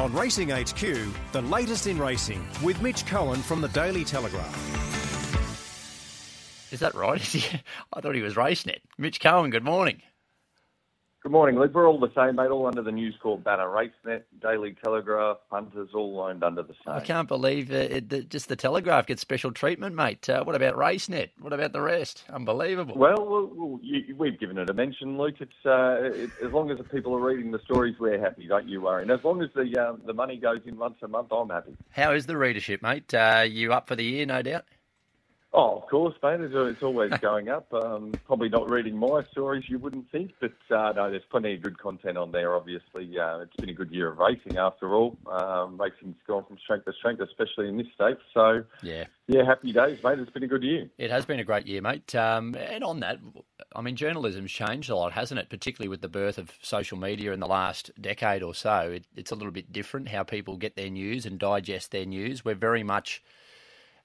On Racing HQ, the latest in racing with Mitch Cohen from the Daily Telegraph. Is that right? I thought he was racing it. Mitch Cohen, good morning. Good morning, Luke. We're all the same, mate, all under the News Corp banner. RaceNet, Daily Telegraph, punters, all owned under the same. I can't believe it, it, just the Telegraph gets special treatment, mate. Uh, what about RaceNet? What about the rest? Unbelievable. Well, well, well you, we've given it a mention, Luke. It's uh, it, as long as the people are reading the stories, we're happy. Don't you worry. And as long as the uh, the money goes in once a month, I'm happy. How is the readership, mate? Uh, you up for the year, no doubt? Oh, of course, mate. It's, it's always going up. Um, probably not reading my stories, you wouldn't think, but uh, no, there's plenty of good content on there. Obviously, uh, it's been a good year of racing after all. Um, racing's gone from strength to strength, especially in this state. So, yeah, yeah, happy days, mate. It's been a good year. It has been a great year, mate. Um, and on that, I mean, journalism's changed a lot, hasn't it? Particularly with the birth of social media in the last decade or so. It, it's a little bit different how people get their news and digest their news. We're very much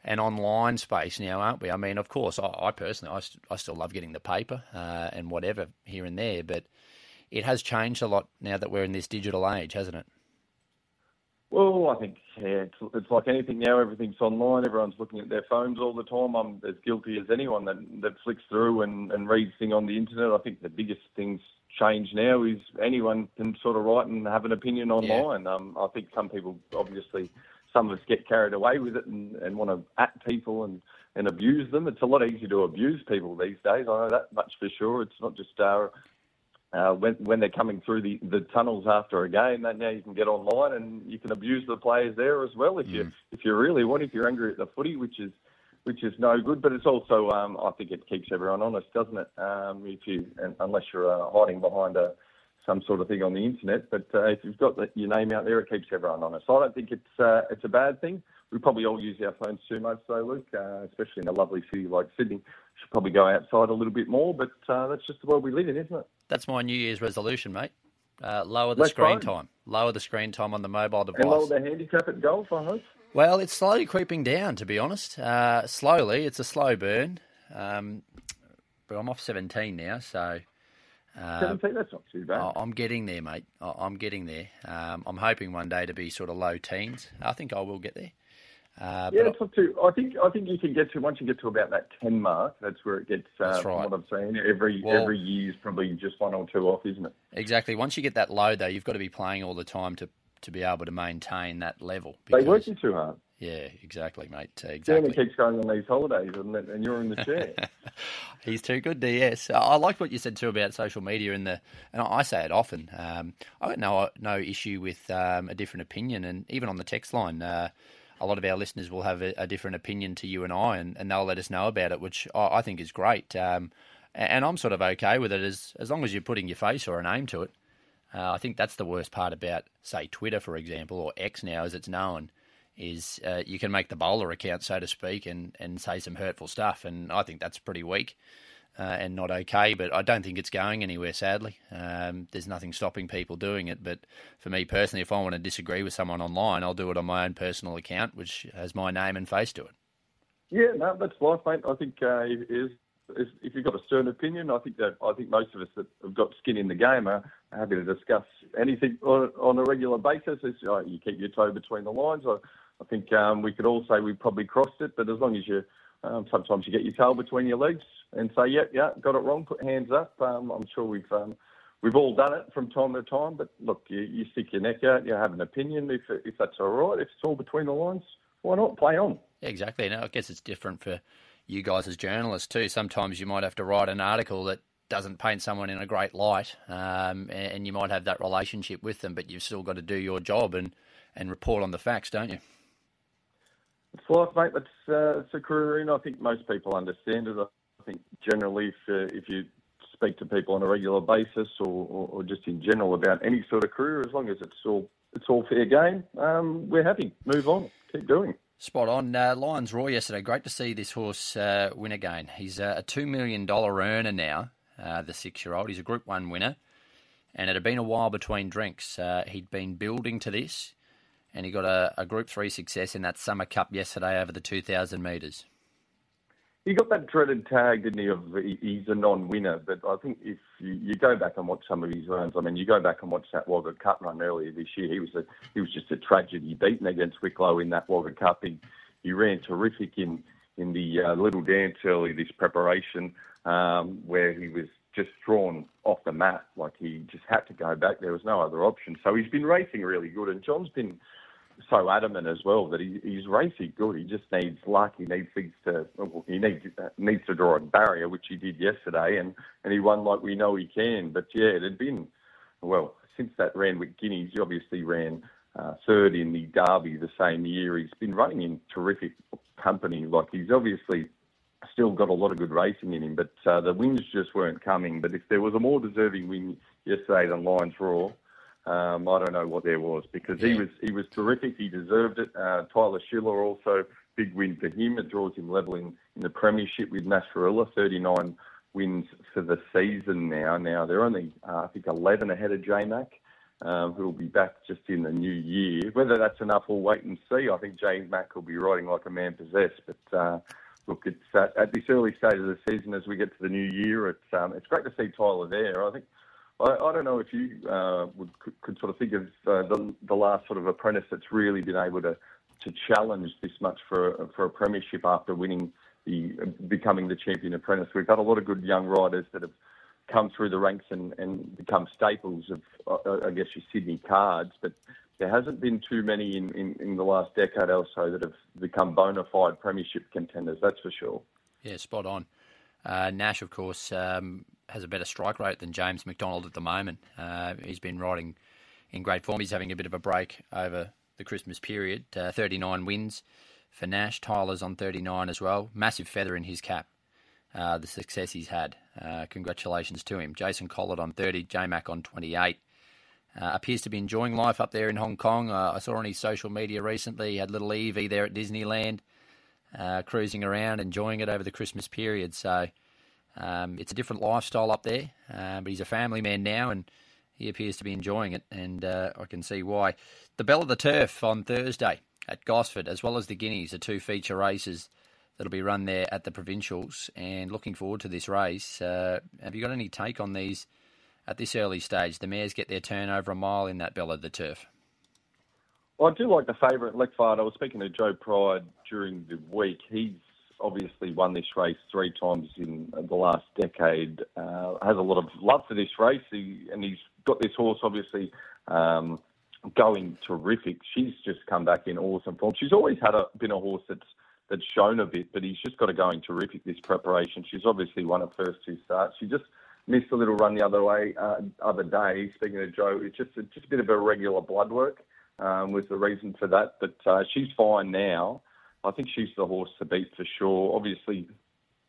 an online space now, aren't we? I mean, of course, I, I personally, I, I, still love getting the paper uh, and whatever here and there, but it has changed a lot now that we're in this digital age, hasn't it? Well, I think yeah, it's, it's like anything now. Everything's online. Everyone's looking at their phones all the time. I'm as guilty as anyone that, that flicks through and, and reads things on the internet. I think the biggest things change now is anyone can sort of write and have an opinion online. Yeah. Um, I think some people obviously some of us get carried away with it and, and want to at people and, and abuse them. It's a lot easier to abuse people these days. I know that much for sure. It's not just uh, uh, when when they're coming through the, the tunnels after a game. That now you can get online and you can abuse the players there as well if mm. you if you really want. If you're angry at the footy, which is which is no good. But it's also um, I think it keeps everyone honest, doesn't it? Um, if you unless you're uh, hiding behind a some sort of thing on the internet. But uh, if you've got the, your name out there, it keeps everyone honest. So I don't think it's uh, it's a bad thing. We probably all use our phones too much, though, Luke, uh, especially in a lovely city like Sydney. Should probably go outside a little bit more, but uh, that's just the world we live in, isn't it? That's my New Year's resolution, mate. Uh, lower the Less screen phone. time. Lower the screen time on the mobile device. And lower the handicap at golf, I hope. Well, it's slowly creeping down, to be honest. Uh, slowly, it's a slow burn. Um, but I'm off 17 now, so uh, 17, that's not too bad. I'm getting there, mate. I'm getting there. Um, I'm hoping one day to be sort of low teens. I think I will get there. Uh, yeah, it's not too. I think I think you can get to once you get to about that ten mark. That's where it gets. Uh, that's right. From what I'm saying, every well, every year is probably just one or two off, isn't it? Exactly. Once you get that low, though, you've got to be playing all the time to to be able to maintain that level. Because, they working too hard. Yeah, exactly, mate. Exactly. Jeremy keeps going on these holidays, and, and you're in the chair. He's too good, DS. I like what you said too about social media and the, and I say it often. Um, I got no no issue with um, a different opinion, and even on the text line, uh, a lot of our listeners will have a, a, different opinion to you and I, and, and they'll let us know about it, which I, I think is great. Um, and I'm sort of okay with it as as long as you're putting your face or a name to it. Uh, I think that's the worst part about, say, Twitter, for example, or X now as it's known is uh, you can make the bowler account, so to speak, and, and say some hurtful stuff. And I think that's pretty weak uh, and not okay. But I don't think it's going anywhere, sadly. Um, there's nothing stopping people doing it. But for me personally, if I want to disagree with someone online, I'll do it on my own personal account, which has my name and face to it. Yeah, no, that's life, mate. I think uh, is if you've got a certain opinion, I think that I think most of us that have got skin in the game are happy to discuss anything on, on a regular basis. It's, uh, you keep your toe between the lines. I, I think um, we could all say we probably crossed it, but as long as you, um, sometimes you get your tail between your legs and say, "Yep, yeah, yeah, got it wrong," put hands up. Um, I'm sure we've um, we've all done it from time to time. But look, you, you stick your neck out, you have an opinion. If if that's all right, if it's all between the lines, why not play on? Exactly. Now, I guess it's different for you guys as journalists too. Sometimes you might have to write an article that doesn't paint someone in a great light, um, and you might have that relationship with them, but you've still got to do your job and, and report on the facts, don't you? It's life, mate. It's, uh, it's a career and I think most people understand it. I think generally, if, uh, if you speak to people on a regular basis or, or, or, just in general about any sort of career, as long as it's all it's all fair game, um, we're happy. Move on. Keep doing. Spot on. Uh, Lions Roar yesterday. Great to see this horse uh, win again. He's uh, a $2 million earner now, uh, the six year old. He's a Group 1 winner. And it had been a while between drinks. Uh, he'd been building to this and he got a, a Group 3 success in that Summer Cup yesterday over the 2,000 metres. he got that dreaded tag, didn't he? Of he's a non-winner, but I think if you, go back and watch some of his runs, I mean, you go back and watch that Wagga Cup run earlier this year. He was a he was just a tragedy, beaten against Wicklow in that Wagga Cup. He, he ran terrific in in the uh, little dance early this preparation, um, where he was just drawn off the mat, like he just had to go back. There was no other option. So he's been racing really good, and John's been so adamant as well that he, he's racing good. He just needs luck. He needs things to he needs needs to draw a barrier, which he did yesterday, and and he won like we know he can. But yeah, it had been well since that Randwick Guineas. He obviously ran uh, third in the Derby the same year. He's been running in terrific company. Like he's obviously still got a lot of good racing in him, but uh, the wins just weren't coming. But if there was a more deserving win yesterday than Lions Roar, um, I don't know what there was because yeah. he was he was terrific. He deserved it. Uh, Tyler Schiller also big win for him. It draws him level in, in the premiership with Nash Rawiller, 39 wins for the season now. Now they're only uh, I think 11 ahead of J Mac. Um, who will be back just in the new year. Whether that's enough, we'll wait and see. I think J Mac will be riding like a man possessed. But uh, look, it's at, at, this early stage of the season as we get to the new year. It's um, it's great to see Tyler there. I think I, I don't know if you uh, would could, could, sort of think of uh, the, the last sort of apprentice that's really been able to to challenge this much for for a premiership after winning the becoming the champion apprentice. We've had a lot of good young riders that have come through the ranks and, and become staples of uh, I guess your Sydney cards, but there hasn't been too many in, in, in the last decade or so that have become bona fide premiership contenders. That's for sure. Yeah, spot on. Uh, Nash, of course, um, has a better strike rate than James McDonald at the moment. Uh, he's been riding in great form. He's having a bit of a break over the Christmas period. Uh, 39 wins for Nash. Tyler's on 39 as well. Massive feather in his cap. Uh, the success he's had. Uh, congratulations to him. Jason Collett on 30, J Mac on 28. Uh, appears to be enjoying life up there in Hong Kong. Uh, I saw on his social media recently he had little Evie there at Disneyland, cruising around, enjoying it over the Christmas period. So um, it's a different lifestyle up there, uh, but he's a family man now, and he appears to be enjoying it, and uh, I can see why. The Belle of the Turf on Thursday at Gosford, as well as the Guineas, are two feature races that'll be run there at the Provincials, and looking forward to this race. Uh, have you got any take on these at this early stage? The mares get their turn over a mile in that Belle of the Turf. Well, I do like the favourite, Lechfard. I was speaking to Joe Pride during the week. He's obviously won this race three times in the last decade. Uh, has a lot of love for this race, he, and he's got this horse obviously um, going terrific. She's just come back in awesome form. She's always had a, been a horse that's that's shown a bit, but he's just got her going terrific this preparation. She's obviously won her first two starts. She just missed a little run the other way uh, other day. Speaking of Joe, it's just a, just a bit of irregular blood work um, was the reason for that, but uh, she's fine now. I think she's the horse to beat for sure. Obviously,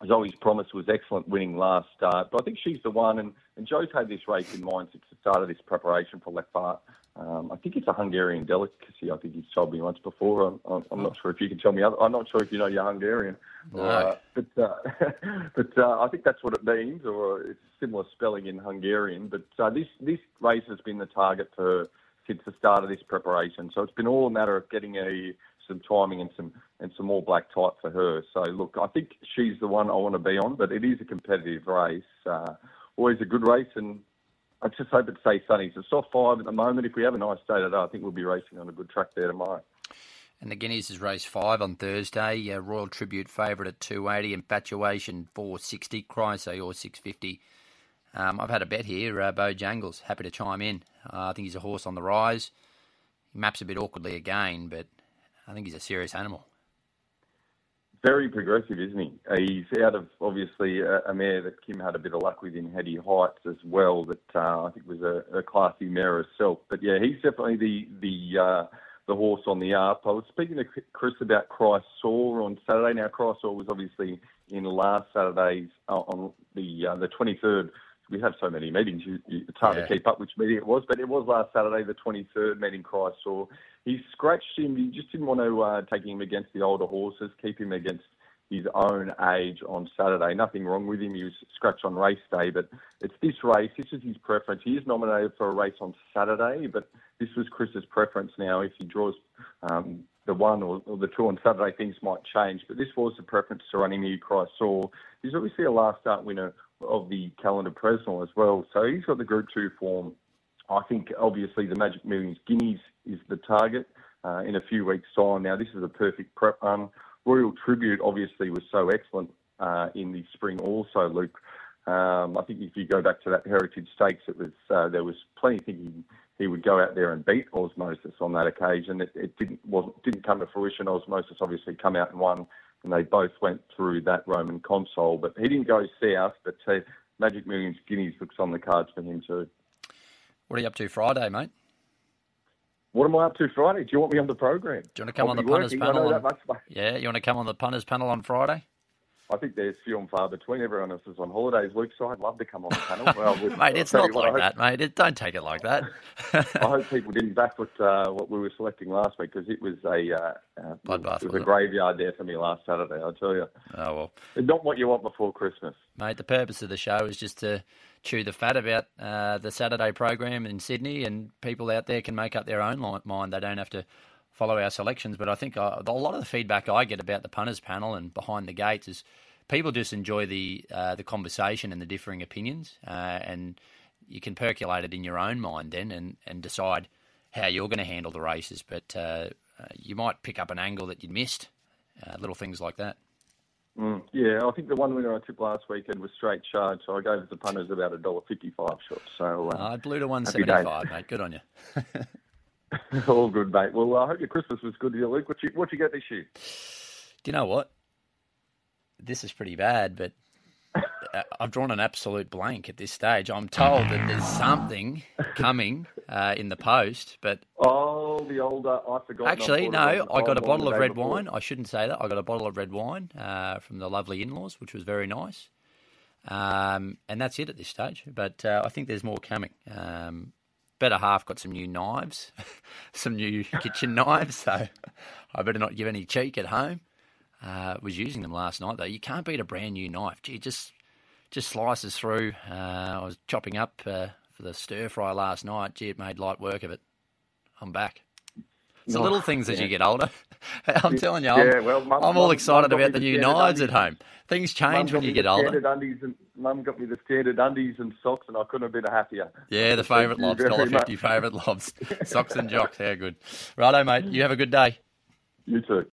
Zoe's Promise was excellent winning last start, but I think she's the one. And, and Joe's had this race in mind since the start of this preparation for Lechfard. Um, I think it's a Hungarian delicacy. I think he's told me once before. I'm, I'm not sure if you can tell me. Other, I'm not sure if you know your Hungarian. No. Uh, but uh, but uh, I think that's what it means, or it's similar spelling in Hungarian. But uh, this this race has been the target for since the start of this preparation. So it's been all a matter of getting a some timing and some and some more black type for her. So look, I think she's the one I want to be on, but it is a competitive race. Uh, always a good race, and I just hope it stays sunny. It's a soft five at the moment. If we have a nice day today, I think we'll be racing on a good track there tomorrow. And the Guineas is race five on Thursday. Uh, Royal Tribute favourite at 280, Infatuation 460, Chrysaor 650. Um, I've had a bet here. Uh, Bojangles, happy to chime in. Uh, I think he's a horse on the rise. He maps a bit awkwardly again, but I think he's a serious animal. Very progressive, isn't he? Uh, he's out of obviously a, a, mare that Kim had a bit of luck with in Heady Heights as well. That uh, I think was a, a, classy mare herself. But yeah, he's definitely the the uh, the horse on the up. I was speaking to Chris about Chrysaor on Saturday. Now Chrysaor was obviously in last Saturday's uh, on the uh, the 23rd we have so many meetings, it's hard yeah. to keep up which meeting it was. But it was last Saturday, the 23rd meeting Chrysaor. He scratched him. He just didn't want to uh, take him against the older horses, keep him against his own age on Saturday. Nothing wrong with him. He was scratched on race day, but it's this race. This is his preference. He is nominated for a race on Saturday, but this was Chris's preference now. If he draws um, the one or, or, the two on Saturday, things might change. But this was the preference to running New Chrysaor. He's obviously a last start winner of the calendar Presnell as well. So he's got the Group 2 form. I think obviously the Magic Millions Guineas is the target uh, in a few weeks' time. Now, this is a perfect prep run. Royal Tribute obviously was so excellent uh, in the spring also, Luke. Um, I think if you go back to that Heritage Stakes, it was uh, there was plenty thinking he would go out there and beat Osmosis on that occasion. It, it didn't wasn't didn't come to fruition. Osmosis obviously come out and won, and they both went through that Roman Consul. But he didn't go south. But uh, Magic Millions Guineas looks on the cards for him too. What are you up to Friday, mate? What am I up to Friday? Do you want me on the program? Do you want to come I'll on the punters working. panel? On, yeah, you want to come on the punters panel on Friday? I think there's few and far between. Everyone else is on holidays, Luke, so I'd love to come on the panel. Well, mate, it's not like that, mate. It, don't take it like that. I hope people didn't back what, uh, what we were selecting last week because it was a uh, uh, Bloodbath, it was a graveyard there for me last Saturday. I tell you. Oh well, not what you want before Christmas, mate. The purpose of the show is just to chew the fat about uh, the Saturday program in Sydney, and people out there can make up their own mind. They don't have to follow our selections. But I think uh, a lot of the feedback I get about the punters panel and behind the gates is people just enjoy the uh, the conversation and the differing opinions, uh, and you can percolate it in your own mind then and, and decide how you're going to handle the races. But uh, uh, you might pick up an angle that you missed, uh, little things like that. Mm, yeah, I think the one winner I took last weekend was straight charge, so I gave the punters about a dollar fifty-five shot. So uh, I blew to one seventy-five, mate. Good on you. All good, mate. Well, I hope your Christmas was good to you, Luke. What you what you get this year? Do you know what? this is pretty bad, but uh, I've drawn an absolute blank at this stage. I'm told that there's something coming uh, in the post, but oh, the older I forgot. Actually, no, I got a bottle of red before. wine. I shouldn't say that. I got a bottle of red wine uh, from the lovely in-laws, which was very nice. Um, and that's it at this stage. But uh, I think there's more coming. Um, better half got some new knives, some new kitchen knives. So I better not give any cheek at home. Uh, was using them last night though. You can't beat a brand new knife. Gee, just just slices through. Uh, I was chopping up uh, for the stir fry last night. Gee, it made light work of it. I'm back. It's the little things as you get older. I'm telling you, I'm, yeah, well, Mum, I'm all excited about the new knives undies. at home. Things change when you get older. And, Mum got me the standard undies and socks, and I couldn't have been happier. Yeah, the favourite lobs, dollar fifty favourite lobs, socks and jocks. How good. Righto, mate. You have a good day. You too.